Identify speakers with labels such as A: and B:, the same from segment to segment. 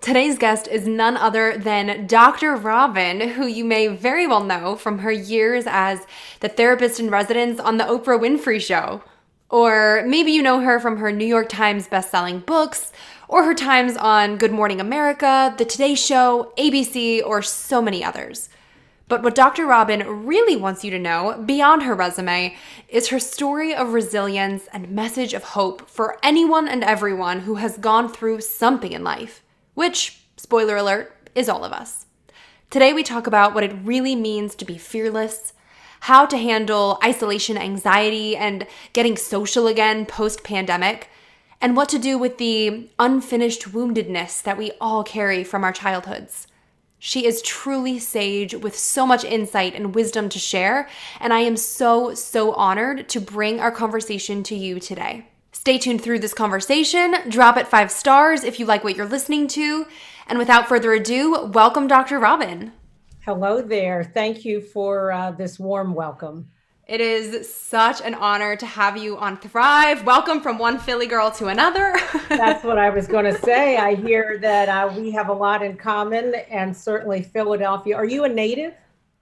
A: Today's guest is none other than Dr. Robin, who you may very well know from her years as the therapist in residence on The Oprah Winfrey Show. Or maybe you know her from her New York Times bestselling books, or her times on Good Morning America, The Today Show, ABC, or so many others. But what Dr. Robin really wants you to know, beyond her resume, is her story of resilience and message of hope for anyone and everyone who has gone through something in life which, spoiler alert, is all of us. Today, we talk about what it really means to be fearless, how to handle isolation anxiety and getting social again post pandemic, and what to do with the unfinished woundedness that we all carry from our childhoods. She is truly sage with so much insight and wisdom to share, and I am so, so honored to bring our conversation to you today. Stay tuned through this conversation. Drop it five stars if you like what you're listening to. And without further ado, welcome Dr. Robin.
B: Hello there. Thank you for uh, this warm welcome.
A: It is such an honor to have you on Thrive. Welcome from one Philly girl to another.
B: That's what I was going to say. I hear that uh, we have a lot in common, and certainly Philadelphia. Are you a native?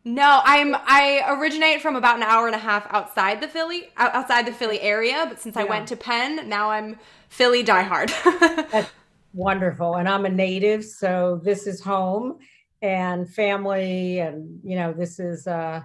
A: No, I'm I originate from about an hour and a half outside the Philly outside the Philly area, but since yeah. I went to Penn, now I'm Philly diehard.
B: That's wonderful. And I'm a native, so this is home and family and you know, this is uh,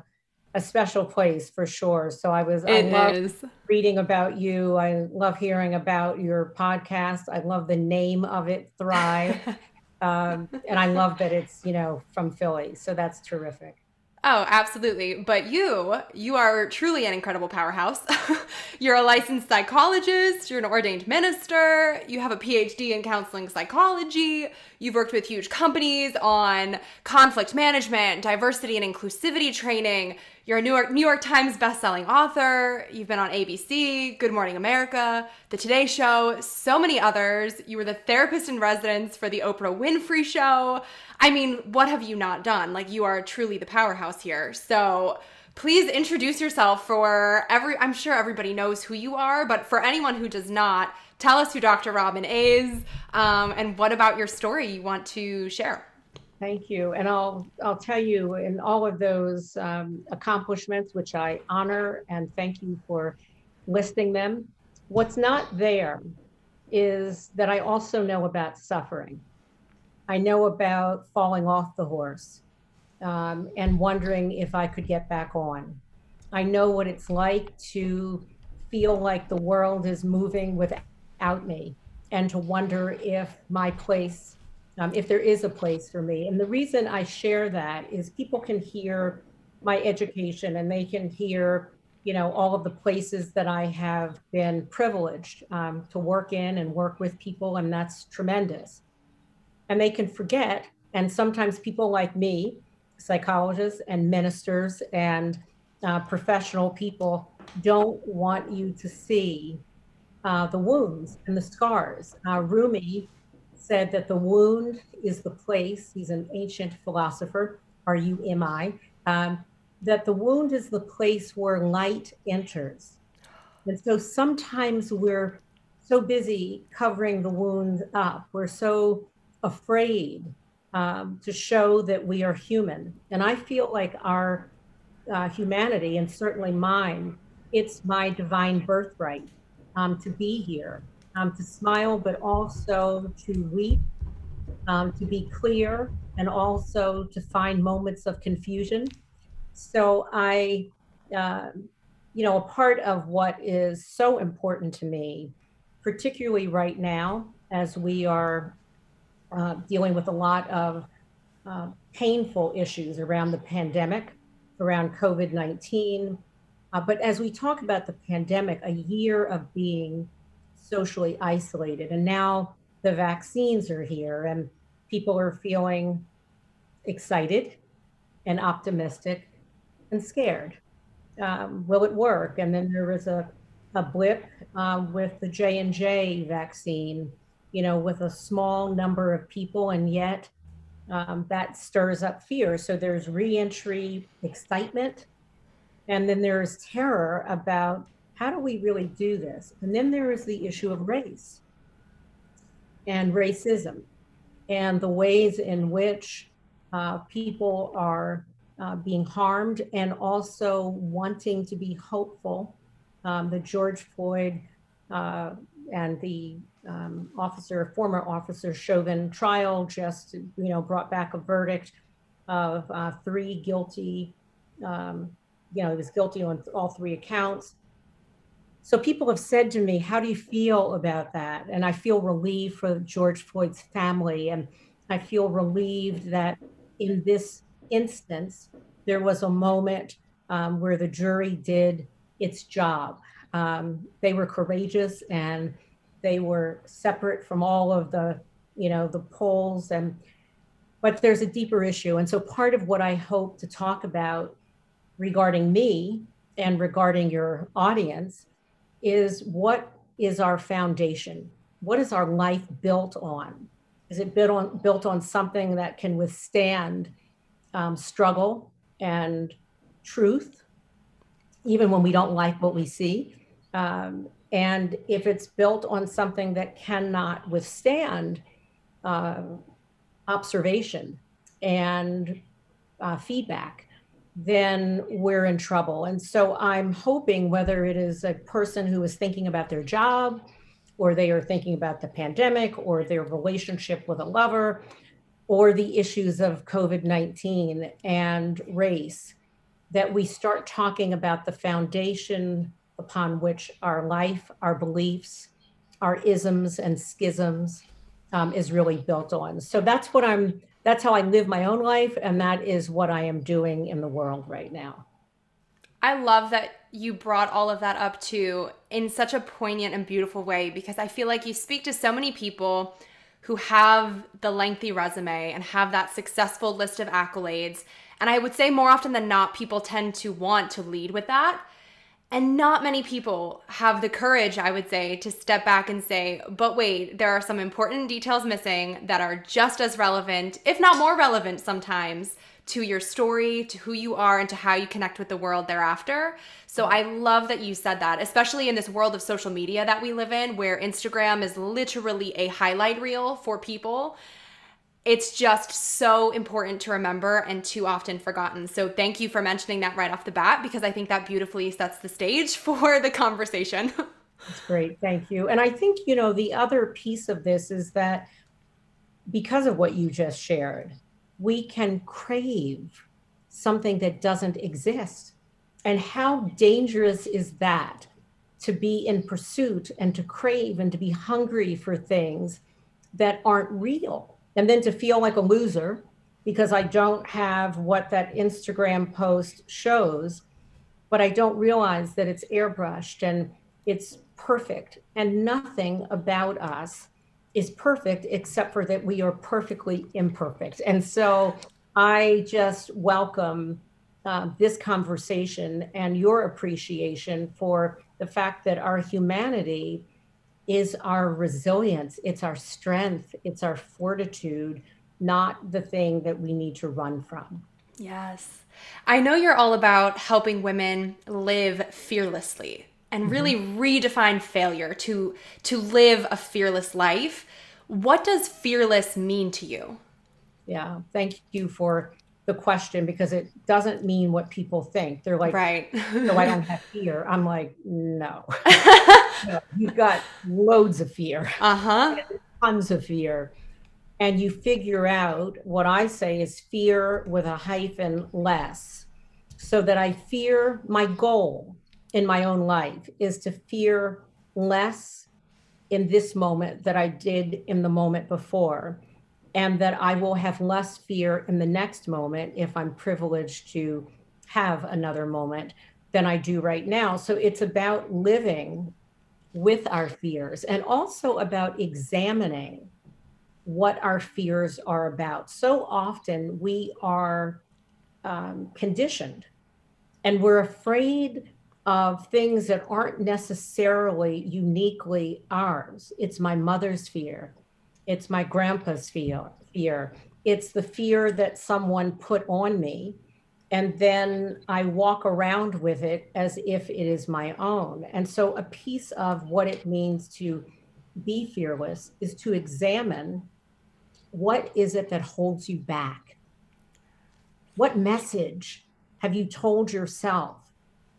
B: a special place for sure. So I was it I love is. reading about you. I love hearing about your podcast. I love the name of it, Thrive. um, and I love that it's, you know, from Philly. So that's terrific.
A: Oh, absolutely. But you, you are truly an incredible powerhouse. you're a licensed psychologist, you're an ordained minister, you have a PhD in counseling psychology, you've worked with huge companies on conflict management, diversity and inclusivity training, you're a New York, New York Times bestselling author. You've been on ABC, Good Morning America, The Today Show, so many others. You were the therapist in residence for the Oprah Winfrey Show. I mean, what have you not done? Like, you are truly the powerhouse here. So, please introduce yourself for every I'm sure everybody knows who you are, but for anyone who does not, tell us who Dr. Robin is um, and what about your story you want to share.
B: Thank you. And I'll I'll tell you in all of those um, accomplishments, which I honor and thank you for listing them. What's not there is that I also know about suffering. I know about falling off the horse um, and wondering if I could get back on. I know what it's like to feel like the world is moving without me and to wonder if my place um, if there is a place for me. And the reason I share that is people can hear my education and they can hear, you know, all of the places that I have been privileged um, to work in and work with people, and that's tremendous. And they can forget, and sometimes people like me, psychologists and ministers and uh, professional people, don't want you to see uh, the wounds and the scars. Uh, Rumi said that the wound is the place, he's an ancient philosopher, R U M I, um, that the wound is the place where light enters. And so sometimes we're so busy covering the wound up, we're so afraid um, to show that we are human. And I feel like our uh, humanity, and certainly mine, it's my divine birthright um, to be here um, to smile, but also to weep, um, to be clear, and also to find moments of confusion. So I, uh, you know, a part of what is so important to me, particularly right now, as we are uh, dealing with a lot of uh, painful issues around the pandemic, around COVID 19. Uh, but as we talk about the pandemic, a year of being socially isolated. And now the vaccines are here and people are feeling excited and optimistic and scared. Um, will it work? And then there was a, a blip uh, with the J and J vaccine, you know, with a small number of people, and yet um, that stirs up fear. So there's reentry excitement, and then there's terror about how do we really do this? And then there is the issue of race and racism and the ways in which uh, people are uh, being harmed and also wanting to be hopeful. Um, the George Floyd uh, and the um, officer, former officer Chauvin trial just, you know, brought back a verdict of uh, three guilty. Um, you know, he was guilty on all three accounts. So people have said to me, "How do you feel about that?" And I feel relieved for George Floyd's family, and I feel relieved that in this instance, there was a moment um, where the jury did its job. Um, they were courageous and they were separate from all of the, you know, the polls and, but there's a deeper issue. And so part of what I hope to talk about regarding me and regarding your audience is what is our foundation? What is our life built on? Is it built on built on something that can withstand um, struggle and truth, even when we don't like what we see? Um, and if it's built on something that cannot withstand uh, observation and uh, feedback, then we're in trouble. And so I'm hoping whether it is a person who is thinking about their job, or they are thinking about the pandemic, or their relationship with a lover, or the issues of COVID 19 and race, that we start talking about the foundation upon which our life, our beliefs, our isms and schisms um, is really built on. So that's what I'm that's how I live my own life. And that is what I am doing in the world right now.
A: I love that you brought all of that up too in such a poignant and beautiful way because I feel like you speak to so many people who have the lengthy resume and have that successful list of accolades. And I would say more often than not, people tend to want to lead with that. And not many people have the courage, I would say, to step back and say, but wait, there are some important details missing that are just as relevant, if not more relevant sometimes, to your story, to who you are, and to how you connect with the world thereafter. So I love that you said that, especially in this world of social media that we live in, where Instagram is literally a highlight reel for people it's just so important to remember and too often forgotten. So thank you for mentioning that right off the bat because I think that beautifully sets the stage for the conversation.
B: That's great. Thank you. And I think, you know, the other piece of this is that because of what you just shared, we can crave something that doesn't exist. And how dangerous is that to be in pursuit and to crave and to be hungry for things that aren't real? And then to feel like a loser because I don't have what that Instagram post shows, but I don't realize that it's airbrushed and it's perfect. And nothing about us is perfect except for that we are perfectly imperfect. And so I just welcome uh, this conversation and your appreciation for the fact that our humanity is our resilience, it's our strength, it's our fortitude, not the thing that we need to run from.
A: Yes. I know you're all about helping women live fearlessly and mm-hmm. really mm-hmm. redefine failure to to live a fearless life. What does fearless mean to you?
B: Yeah, thank you for the question because it doesn't mean what people think. They're like,
A: right.
B: no, I don't have fear. I'm like, no. no you've got loads of fear.
A: Uh-huh.
B: Tons of fear. And you figure out what I say is fear with a hyphen less. So that I fear my goal in my own life is to fear less in this moment that I did in the moment before and that I will have less fear in the next moment if I'm privileged to have another moment than I do right now. So it's about living with our fears and also about examining what our fears are about. So often we are um, conditioned and we're afraid of things that aren't necessarily uniquely ours. It's my mother's fear, it's my grandpa's fear, fear. It's the fear that someone put on me. And then I walk around with it as if it is my own. And so, a piece of what it means to be fearless is to examine what is it that holds you back? What message have you told yourself?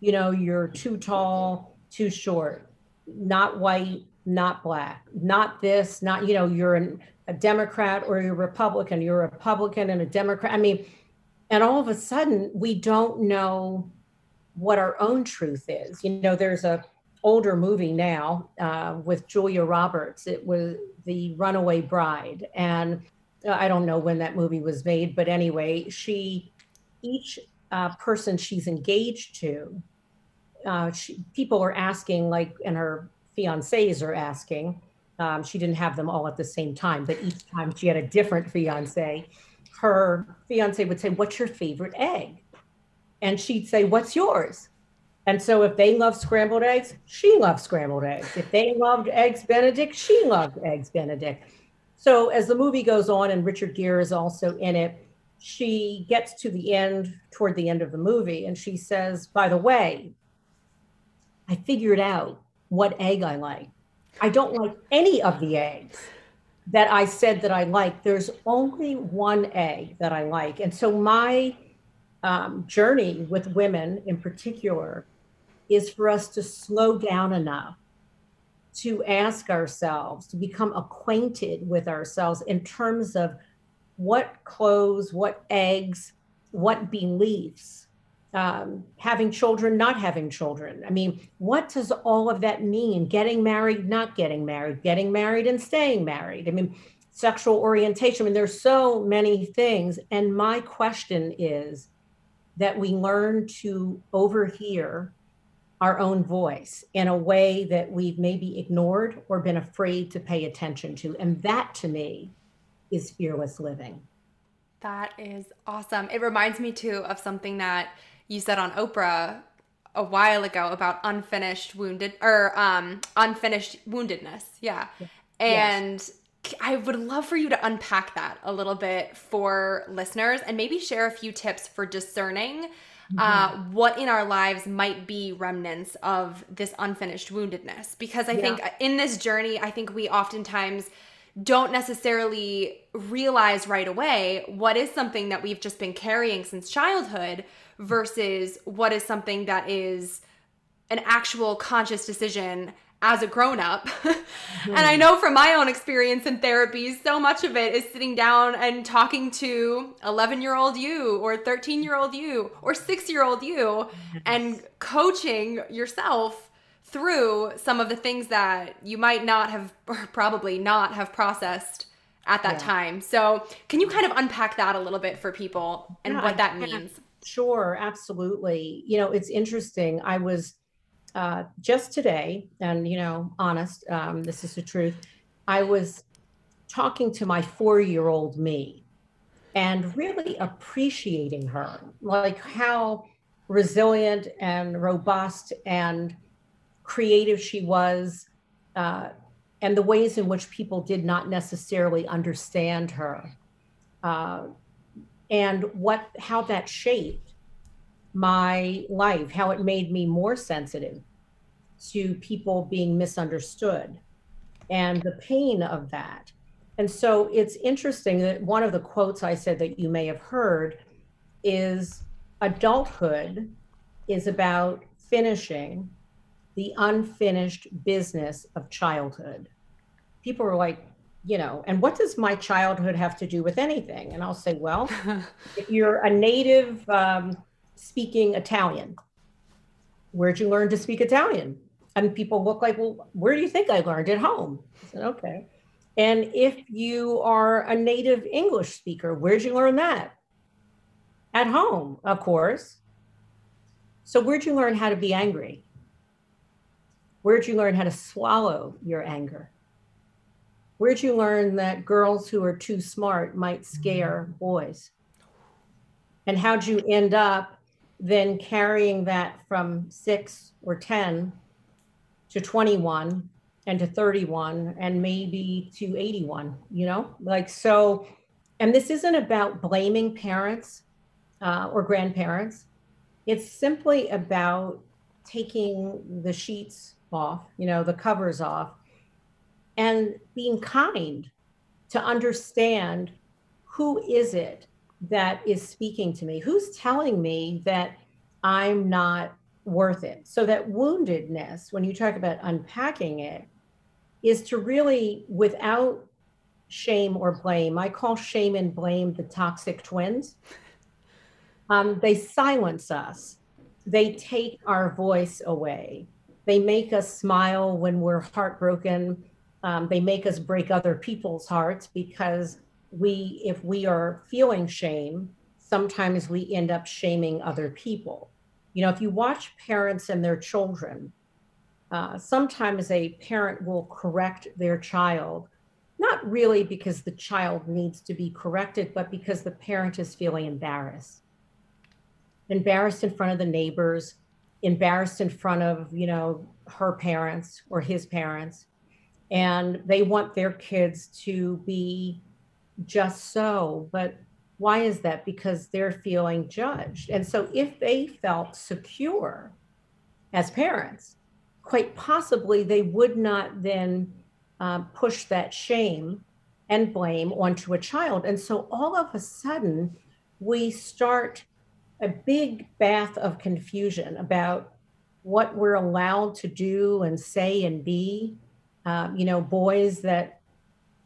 B: You know, you're too tall, too short, not white, not black, not this, not, you know, you're an, a Democrat or you're Republican, you're a Republican and a Democrat. I mean, and all of a sudden we don't know what our own truth is. You know, there's a older movie now uh, with Julia Roberts. It was The Runaway Bride. And uh, I don't know when that movie was made, but anyway, she, each uh, person she's engaged to, uh, she, people are asking, like, and her fiancés are asking. Um, she didn't have them all at the same time, but each time she had a different fiance. Her fiance would say, What's your favorite egg? And she'd say, What's yours? And so if they love scrambled eggs, she loves scrambled eggs. If they loved eggs Benedict, she loved eggs Benedict. So as the movie goes on, and Richard Gere is also in it, she gets to the end, toward the end of the movie, and she says, By the way, I figured out what egg I like. I don't like any of the eggs that I said that I like. There's only one egg that I like. And so my um, journey with women in particular is for us to slow down enough to ask ourselves, to become acquainted with ourselves in terms of what clothes, what eggs, what beliefs, um, having children, not having children. I mean, what does all of that mean? Getting married, not getting married, getting married and staying married. I mean, sexual orientation. I mean, there's so many things. And my question is that we learn to overhear our own voice in a way that we've maybe ignored or been afraid to pay attention to. And that to me is fearless living.
A: That is awesome. It reminds me too of something that you said on Oprah a while ago about unfinished wounded or um unfinished woundedness. Yeah. And yes. I would love for you to unpack that a little bit for listeners and maybe share a few tips for discerning uh, mm-hmm. uh, what in our lives might be remnants of this unfinished woundedness. Because I yeah. think in this journey, I think we oftentimes don't necessarily realize right away what is something that we've just been carrying since childhood versus what is something that is an actual conscious decision as a grown up. mm-hmm. And I know from my own experience in therapy, so much of it is sitting down and talking to 11 year old you, or 13 year old you, or six year old you, yes. and coaching yourself through some of the things that you might not have, or probably not have processed at that yeah. time. So, can you kind of unpack that a little bit for people and yeah, what that means?
B: Sure, absolutely. You know, it's interesting. I was uh, just today, and you know, honest, um, this is the truth. I was talking to my four-year-old me, and really appreciating her, like how resilient and robust and creative she was, uh, and the ways in which people did not necessarily understand her, uh, and what how that shaped my life, how it made me more sensitive to people being misunderstood and the pain of that. And so it's interesting that one of the quotes I said that you may have heard is adulthood is about finishing the unfinished business of childhood. People are like, you know, and what does my childhood have to do with anything? And I'll say, well, if you're a native um, speaking Italian. Where'd you learn to speak Italian? And people look like, well, where do you think I learned at home? I said, okay. And if you are a native English speaker, where'd you learn that? At home, of course. So, where'd you learn how to be angry? Where'd you learn how to swallow your anger? Where'd you learn that girls who are too smart might scare boys? And how'd you end up then carrying that from six or 10 to 21 and to 31 and maybe to 81, you know? Like, so, and this isn't about blaming parents uh, or grandparents. It's simply about taking the sheets off, you know, the covers off, and being kind to understand who is it that is speaking to me? Who's telling me that I'm not worth it? So that woundedness, when you talk about unpacking it, is to really, without shame or blame, I call shame and blame the toxic twins. Um, they silence us. They take our voice away. They make us smile when we're heartbroken. Um, they make us break other people's hearts because we, if we are feeling shame, sometimes we end up shaming other people. You know, if you watch parents and their children, uh, sometimes a parent will correct their child, not really because the child needs to be corrected, but because the parent is feeling embarrassed. Embarrassed in front of the neighbors, embarrassed in front of, you know, her parents or his parents. And they want their kids to be just so. But why is that? Because they're feeling judged. And so if they felt secure as parents, quite possibly they would not then um, push that shame and blame onto a child. And so all of a sudden, we start a big bath of confusion about what we're allowed to do and say and be. Um, you know, boys that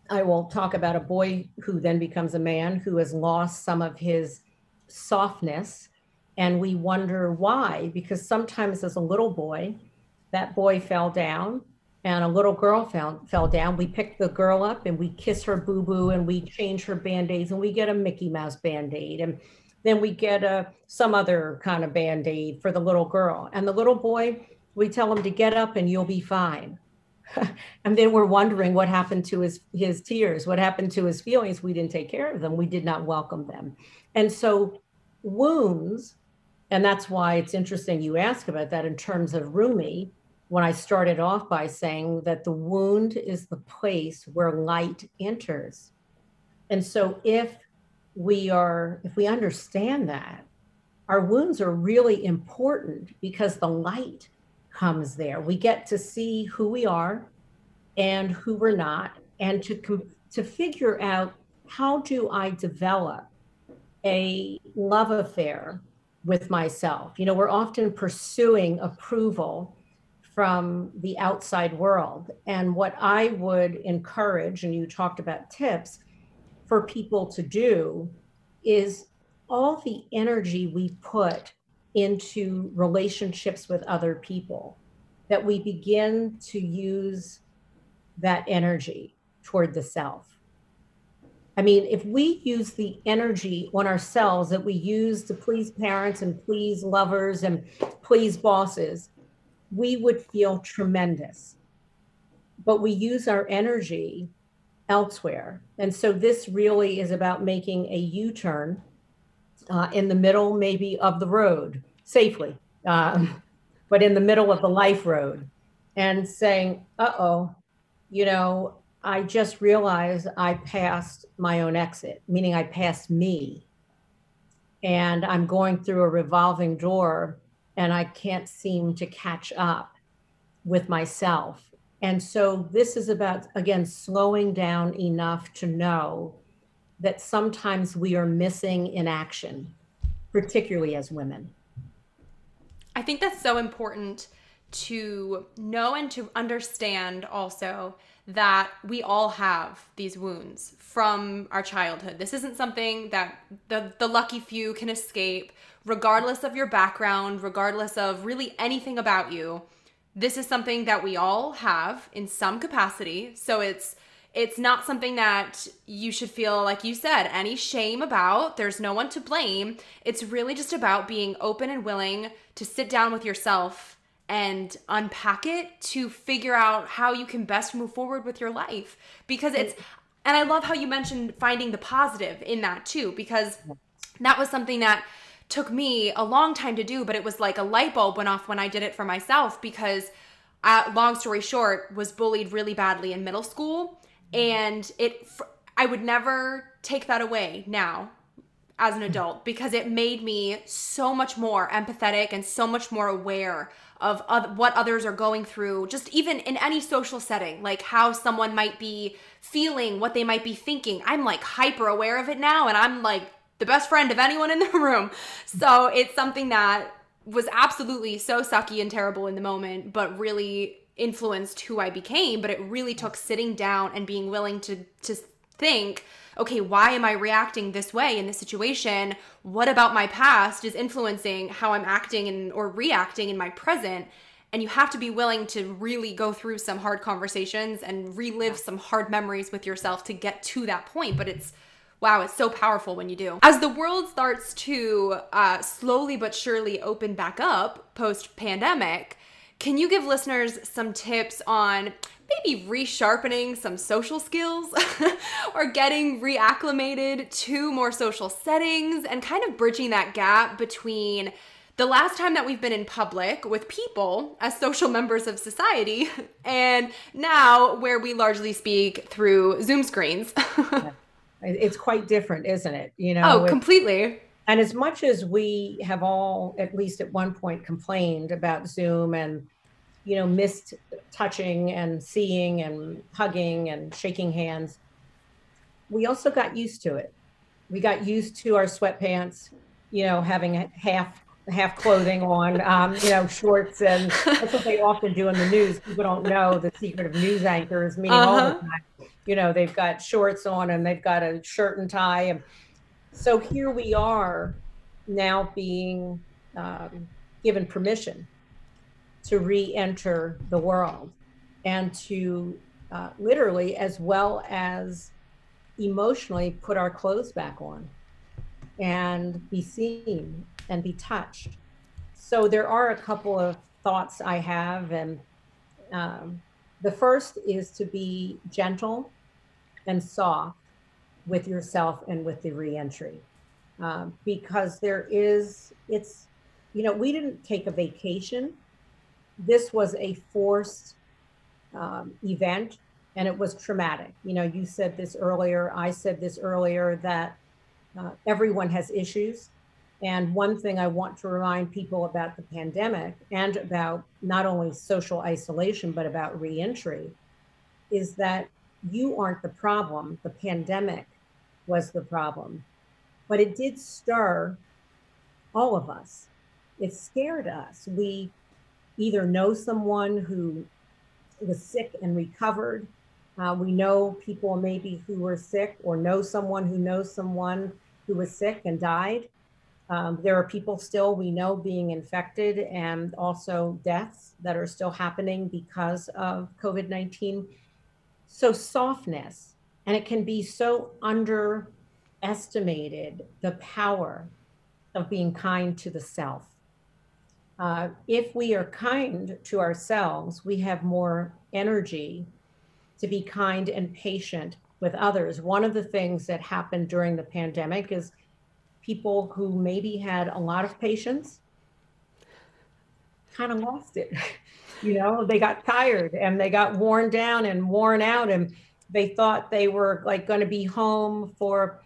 B: I will talk about a boy who then becomes a man who has lost some of his softness. And we wonder why, because sometimes as a little boy, that boy fell down and a little girl fell, fell down. We pick the girl up and we kiss her boo boo and we change her band aids and we get a Mickey Mouse band aid. And then we get a, some other kind of band aid for the little girl. And the little boy, we tell him to get up and you'll be fine. and then we're wondering what happened to his his tears what happened to his feelings we didn't take care of them we did not welcome them and so wounds and that's why it's interesting you ask about that in terms of Rumi when I started off by saying that the wound is the place where light enters. And so if we are, if we understand that, our wounds are really important because the light comes there. We get to see who we are and who we're not, and to to figure out how do I develop a love affair with myself. You know, we're often pursuing approval from the outside world. And what I would encourage, and you talked about tips for people to do, is all the energy we put into relationships with other people, that we begin to use that energy toward the self. I mean, if we use the energy on ourselves that we use to please parents and please lovers and please bosses, we would feel tremendous. But we use our energy elsewhere. And so this really is about making a U turn uh, in the middle, maybe, of the road safely, um, but in the middle of the life road and saying, uh oh, you know, I just realized I passed my own exit, meaning I passed me. And I'm going through a revolving door and I can't seem to catch up with myself. And so this is about, again, slowing down enough to know that sometimes we are missing in action, particularly as women.
A: I think that's so important to know and to understand also that we all have these wounds from our childhood. This isn't something that the, the lucky few can escape, regardless of your background, regardless of really anything about you. This is something that we all have in some capacity. So it's it's not something that you should feel like you said any shame about. There's no one to blame. It's really just about being open and willing to sit down with yourself and unpack it to figure out how you can best move forward with your life because it's and I love how you mentioned finding the positive in that too because that was something that took me a long time to do but it was like a light bulb went off when I did it for myself because uh, long story short was bullied really badly in middle school. And it I would never take that away now as an adult because it made me so much more empathetic and so much more aware of what others are going through just even in any social setting like how someone might be feeling what they might be thinking. I'm like hyper aware of it now and i'm like the best friend of anyone in the room so it's something that was absolutely so sucky and terrible in the moment but really influenced who i became but it really took sitting down and being willing to to think okay, why am I reacting this way in this situation? What about my past is influencing how I'm acting and or reacting in my present? And you have to be willing to really go through some hard conversations and relive some hard memories with yourself to get to that point. But it's wow, it's so powerful when you do. As the world starts to uh, slowly but surely open back up post pandemic, can you give listeners some tips on maybe resharpening some social skills or getting reacclimated to more social settings and kind of bridging that gap between the last time that we've been in public with people as social members of society and now where we largely speak through Zoom screens.
B: it's quite different, isn't it?
A: You know, oh, completely.
B: And as much as we have all, at least at one point, complained about Zoom and you know, missed touching and seeing and hugging and shaking hands. We also got used to it. We got used to our sweatpants, you know, having a half half clothing on, um, you know, shorts, and that's what they often do in the news. People don't know the secret of news anchors, meaning uh-huh. all the uh-huh. time. You know, they've got shorts on and they've got a shirt and tie, and so here we are now being um, given permission to re-enter the world and to uh, literally as well as emotionally put our clothes back on and be seen and be touched so there are a couple of thoughts i have and um, the first is to be gentle and soft with yourself and with the reentry um, because there is it's you know we didn't take a vacation this was a forced um, event and it was traumatic. You know, you said this earlier, I said this earlier that uh, everyone has issues. And one thing I want to remind people about the pandemic and about not only social isolation, but about reentry is that you aren't the problem. The pandemic was the problem. But it did stir all of us. It scared us. We either know someone who was sick and recovered. Uh, we know people maybe who were sick or know someone who knows someone who was sick and died. Um, there are people still we know being infected and also deaths that are still happening because of COVID 19. So, softness, and it can be so underestimated the power of being kind to the self uh, if we are kind to ourselves, we have more energy to be kind and patient with others. One of the things that happened during the pandemic is people who maybe had a lot of patience kind of lost it. you know, they got tired and they got worn down and worn out and they thought they were like going to be home for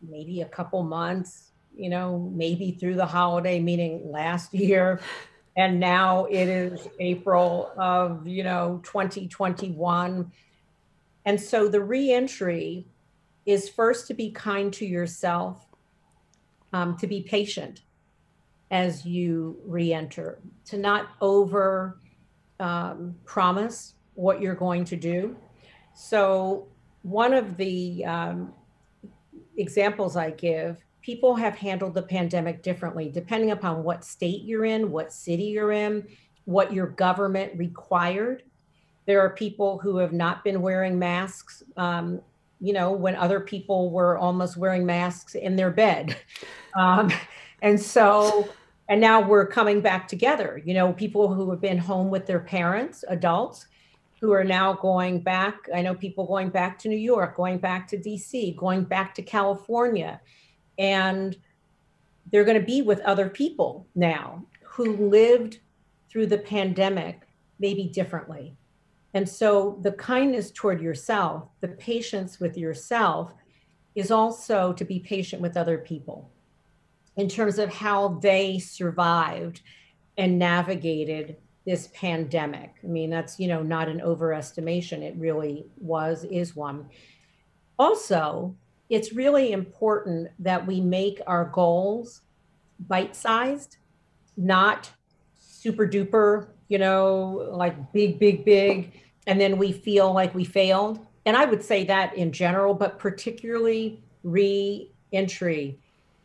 B: maybe a couple months you know, maybe through the holiday, meaning last year. And now it is April of, you know, 2021. And so the reentry is first to be kind to yourself, um, to be patient as you reenter, to not over um, promise what you're going to do. So, one of the um, examples I give people have handled the pandemic differently depending upon what state you're in, what city you're in, what your government required. There are people who have not been wearing masks, um, you know, when other people were almost wearing masks in their bed. Um, and so, and now we're coming back together. You know, people who have been home with their parents, adults, who are now going back. I know people going back to New York, going back to DC, going back to California. And they're going to be with other people now who lived through the pandemic maybe differently. And so the kindness toward yourself, the patience with yourself, is also to be patient with other people in terms of how they survived and navigated this pandemic. I mean, that's, you know, not an overestimation. It really was, is one. Also, it's really important that we make our goals bite sized, not super duper, you know, like big, big, big. And then we feel like we failed. And I would say that in general, but particularly re entry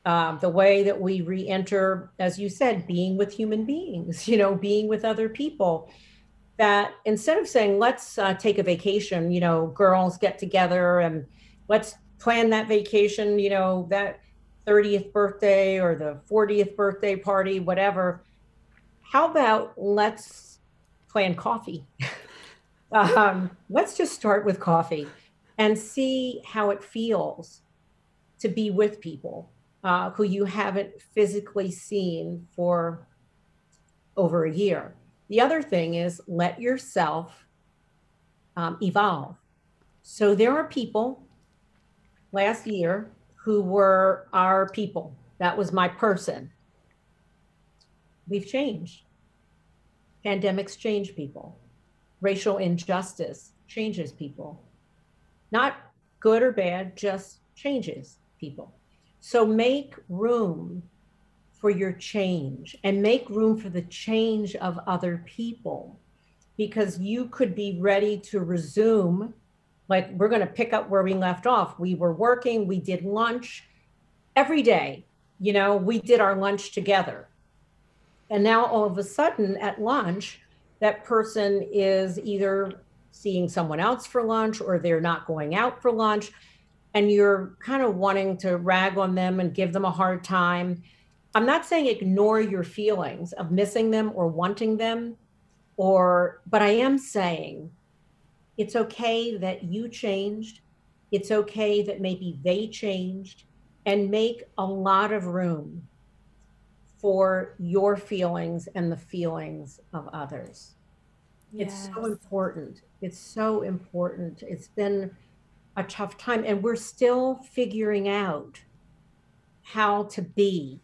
B: um, the way that we re-enter as you said being with human beings you know being with other people that instead of saying let's uh, take a vacation you know girls get together and let's plan that vacation you know that 30th birthday or the 40th birthday party whatever how about let's plan coffee um, let's just start with coffee and see how it feels to be with people uh, who you haven't physically seen for over a year. The other thing is let yourself um, evolve. So there are people last year who were our people. That was my person. We've changed. Pandemics change people. Racial injustice changes people. Not good or bad, just changes people. So make room for your change and make room for the change of other people because you could be ready to resume. Like we're going to pick up where we left off. We were working, we did lunch every day. You know, we did our lunch together. And now all of a sudden at lunch, that person is either seeing someone else for lunch or they're not going out for lunch and you're kind of wanting to rag on them and give them a hard time. I'm not saying ignore your feelings of missing them or wanting them or but I am saying it's okay that you changed. It's okay that maybe they changed and make a lot of room for your feelings and the feelings of others. Yes. It's so important. It's so important. It's been a tough time and we're still figuring out how to be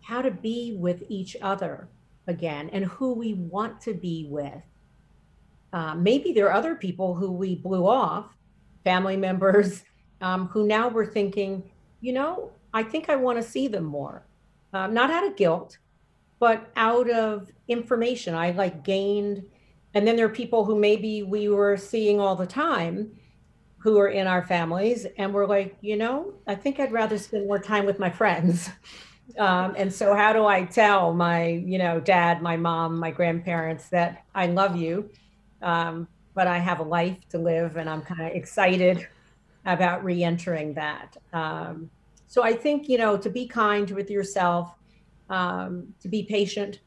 B: how to be with each other again and who we want to be with uh, maybe there are other people who we blew off family members um, who now we're thinking you know i think i want to see them more um, not out of guilt but out of information. I like gained and then there are people who maybe we were seeing all the time who are in our families and we're like you know i think i'd rather spend more time with my friends. Um, and so how do i tell my you know dad my mom my grandparents that i love you um, but i have a life to live and i'm kind of excited about re-entering that? Um, so i think you know to be kind with yourself um, to be patient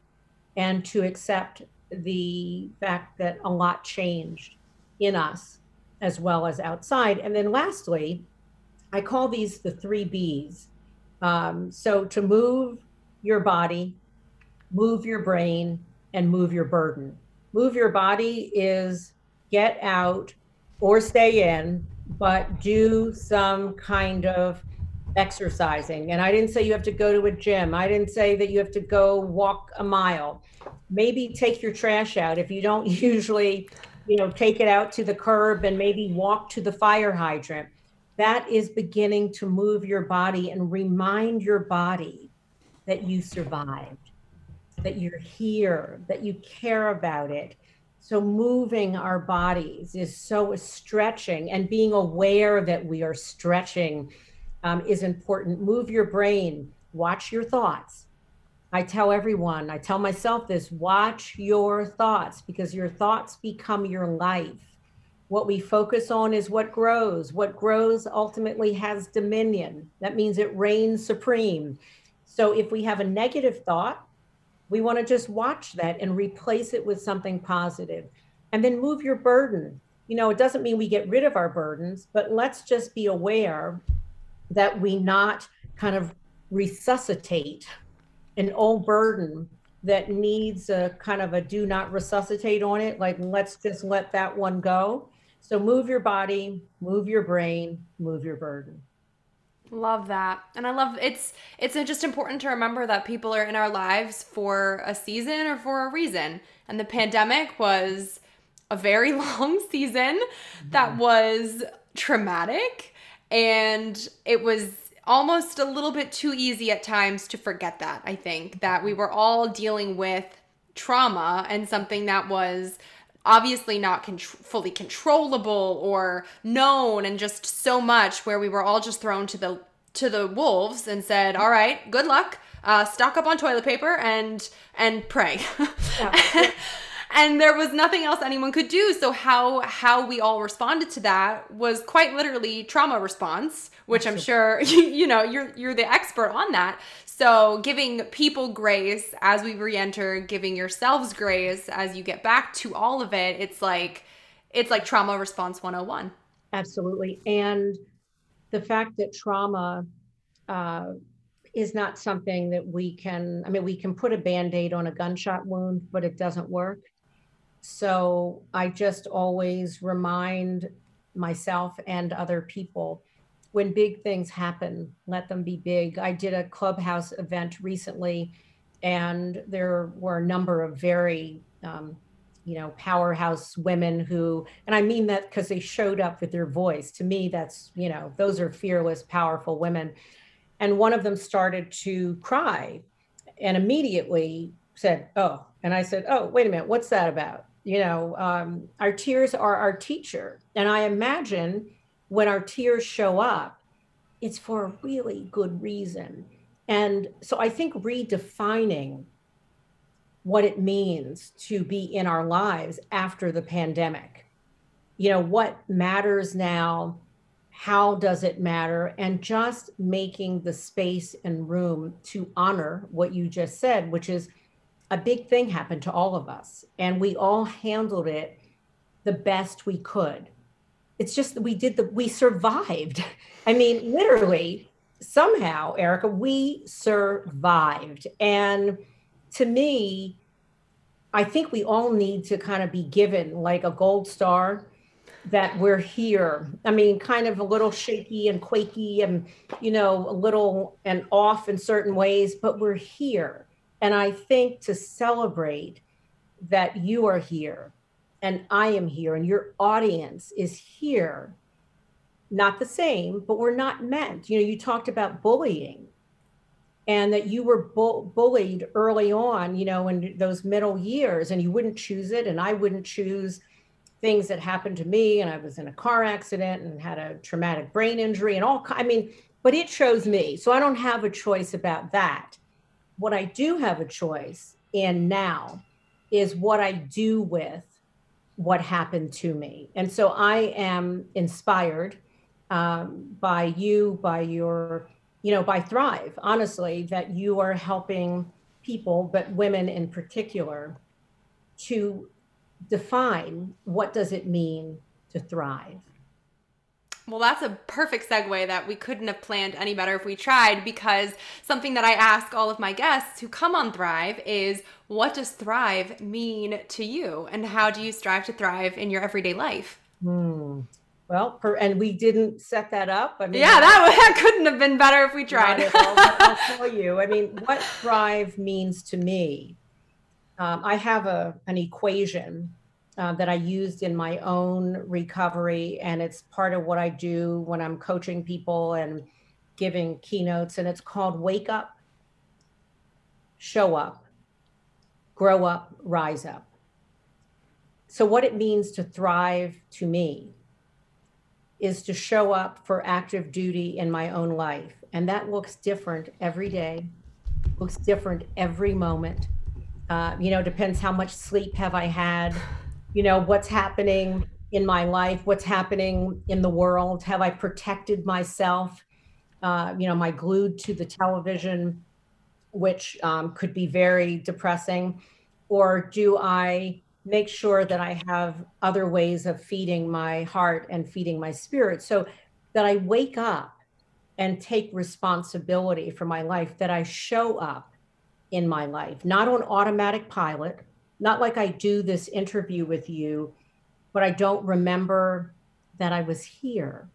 B: and to accept the fact that a lot changed in us as well as outside. And then lastly, I call these the three B's. Um, so to move your body, move your brain, and move your burden. Move your body is get out or stay in, but do some kind of exercising. And I didn't say you have to go to a gym. I didn't say that you have to go walk a mile. Maybe take your trash out if you don't usually you know, take it out to the curb and maybe walk to the fire hydrant. That is beginning to move your body and remind your body that you survived, that you're here, that you care about it. So, moving our bodies is so stretching, and being aware that we are stretching um, is important. Move your brain, watch your thoughts I tell everyone, I tell myself this watch your thoughts because your thoughts become your life. What we focus on is what grows. What grows ultimately has dominion. That means it reigns supreme. So if we have a negative thought, we want to just watch that and replace it with something positive. And then move your burden. You know, it doesn't mean we get rid of our burdens, but let's just be aware that we not kind of resuscitate an old burden that needs a kind of a do not resuscitate on it. Like, let's just let that one go. So move your body, move your brain, move your burden.
A: Love that. And I love it's it's just important to remember that people are in our lives for a season or for a reason. And the pandemic was a very long season that mm-hmm. was traumatic and it was almost a little bit too easy at times to forget that. I think that we were all dealing with trauma and something that was obviously not con- fully controllable or known and just so much where we were all just thrown to the to the wolves and said all right good luck uh, stock up on toilet paper and and pray yeah. and there was nothing else anyone could do so how how we all responded to that was quite literally trauma response which i'm sure you, you know you're you're the expert on that so, giving people grace as we re enter, giving yourselves grace as you get back to all of it, it's like, it's like trauma response 101.
B: Absolutely. And the fact that trauma uh, is not something that we can, I mean, we can put a band aid on a gunshot wound, but it doesn't work. So I just always remind myself and other people when big things happen, let them be big. I did a clubhouse event recently, and there were a number of very, um, you know, powerhouse women who, and I mean that because they showed up with their voice. To me, that's, you know, those are fearless, powerful women. And one of them started to cry and immediately said, Oh, and I said, Oh, wait a minute, what's that about? You know, um, our tears are our teacher. And I imagine when our tears show up, it's for a really good reason. And so I think redefining what it means to be in our lives after the pandemic. You know, what matters now? How does it matter? And just making the space and room to honor what you just said, which is a big thing happened to all of us. And we all handled it the best we could. It's just that we did the we survived. I mean literally somehow erica we survived. And to me i think we all need to kind of be given like a gold star that we're here. I mean kind of a little shaky and quaky and you know a little and off in certain ways but we're here and i think to celebrate that you are here and I am here and your audience is here. Not the same, but we're not meant. You know, you talked about bullying and that you were bu- bullied early on, you know, in those middle years and you wouldn't choose it. And I wouldn't choose things that happened to me. And I was in a car accident and had a traumatic brain injury and all, I mean, but it chose me. So I don't have a choice about that. What I do have a choice in now is what I do with what happened to me. And so I am inspired um, by you, by your, you know, by Thrive, honestly, that you are helping people, but women in particular, to define what does it mean to thrive.
A: Well, that's a perfect segue that we couldn't have planned any better if we tried because something that I ask all of my guests who come on Thrive is what does thrive mean to you and how do you strive to thrive in your everyday life?
B: Hmm. Well, per, and we didn't set that up.
A: I mean, yeah, that, that couldn't have been better if we tried.
B: I'll, tell you. I mean, what thrive means to me. Um, I have a an equation uh, that I used in my own recovery. And it's part of what I do when I'm coaching people and giving keynotes. And it's called Wake Up, Show Up, Grow Up, Rise Up. So, what it means to thrive to me is to show up for active duty in my own life. And that looks different every day, looks different every moment. Uh, you know, depends how much sleep have I had you know what's happening in my life what's happening in the world have i protected myself uh, you know am i glued to the television which um, could be very depressing? Or do I make sure that I have other ways of feeding my heart and feeding my spirit so that I wake up and take responsibility for my life, that I show up in my life, not on automatic pilot, not like I do this interview with you, but I don't remember that I was here.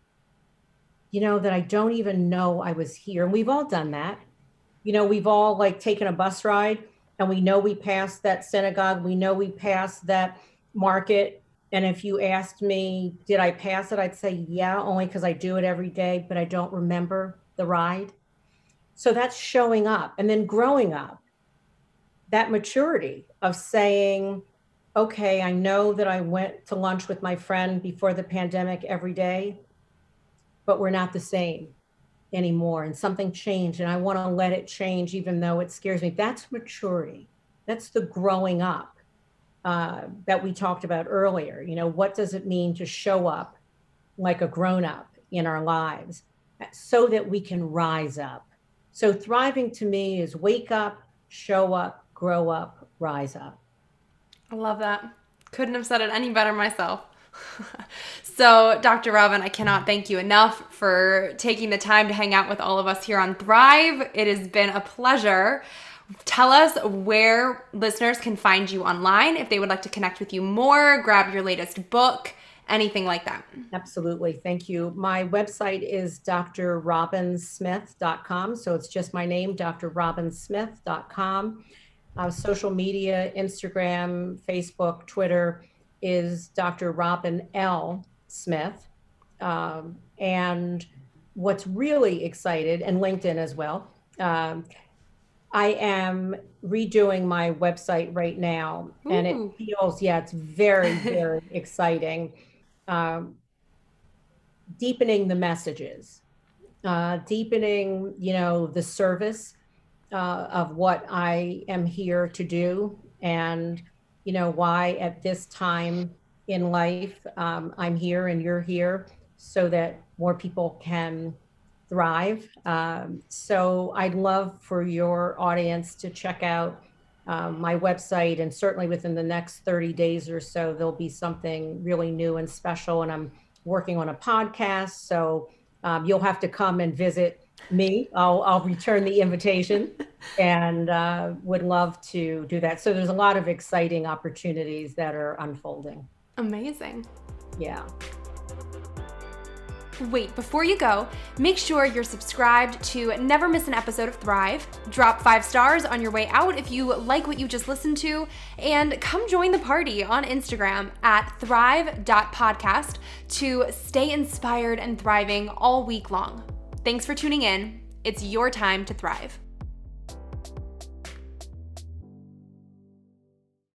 B: You know, that I don't even know I was here. And we've all done that. You know, we've all like taken a bus ride and we know we passed that synagogue, we know we passed that market. And if you asked me, did I pass it? I'd say, yeah, only because I do it every day, but I don't remember the ride. So that's showing up and then growing up that maturity of saying, okay, I know that I went to lunch with my friend before the pandemic every day, but we're not the same anymore. And something changed, and I want to let it change, even though it scares me. That's maturity. That's the growing up uh, that we talked about earlier. You know, what does it mean to show up like a grown up in our lives so that we can rise up? So, thriving to me is wake up, show up, grow up, rise up.
A: I love that. Couldn't have said it any better myself. so, Dr. Robin, I cannot thank you enough for taking the time to hang out with all of us here on Thrive. It has been a pleasure. Tell us where listeners can find you online if they would like to connect with you more, grab your latest book, anything like that.
B: Absolutely. Thank you. My website is drrobinsmith.com. So it's just my name, drrobinsmith.com uh, social media, Instagram, Facebook, Twitter, is Dr. Robin L. Smith. Um, and what's really excited, and LinkedIn as well, um, I am redoing my website right now, Ooh. and it feels, yeah, it's very, very exciting. Um, deepening the messages, uh, deepening, you know, the service uh, of what I am here to do and, you know, why at this time in life um, I'm here and you're here so that more people can thrive. Um, so I'd love for your audience to check out um, my website and certainly within the next 30 days or so, there'll be something really new and special. And I'm working on a podcast. So um, you'll have to come and visit me. I'll, I'll return the invitation and uh, would love to do that. So there's a lot of exciting opportunities that are unfolding.
A: Amazing.
B: Yeah.
A: Wait, before you go, make sure you're subscribed to never miss an episode of Thrive. Drop five stars on your way out if you like what you just listened to, and come join the party on Instagram at thrive.podcast to stay inspired and thriving all week long. Thanks for tuning in. It's your time to thrive.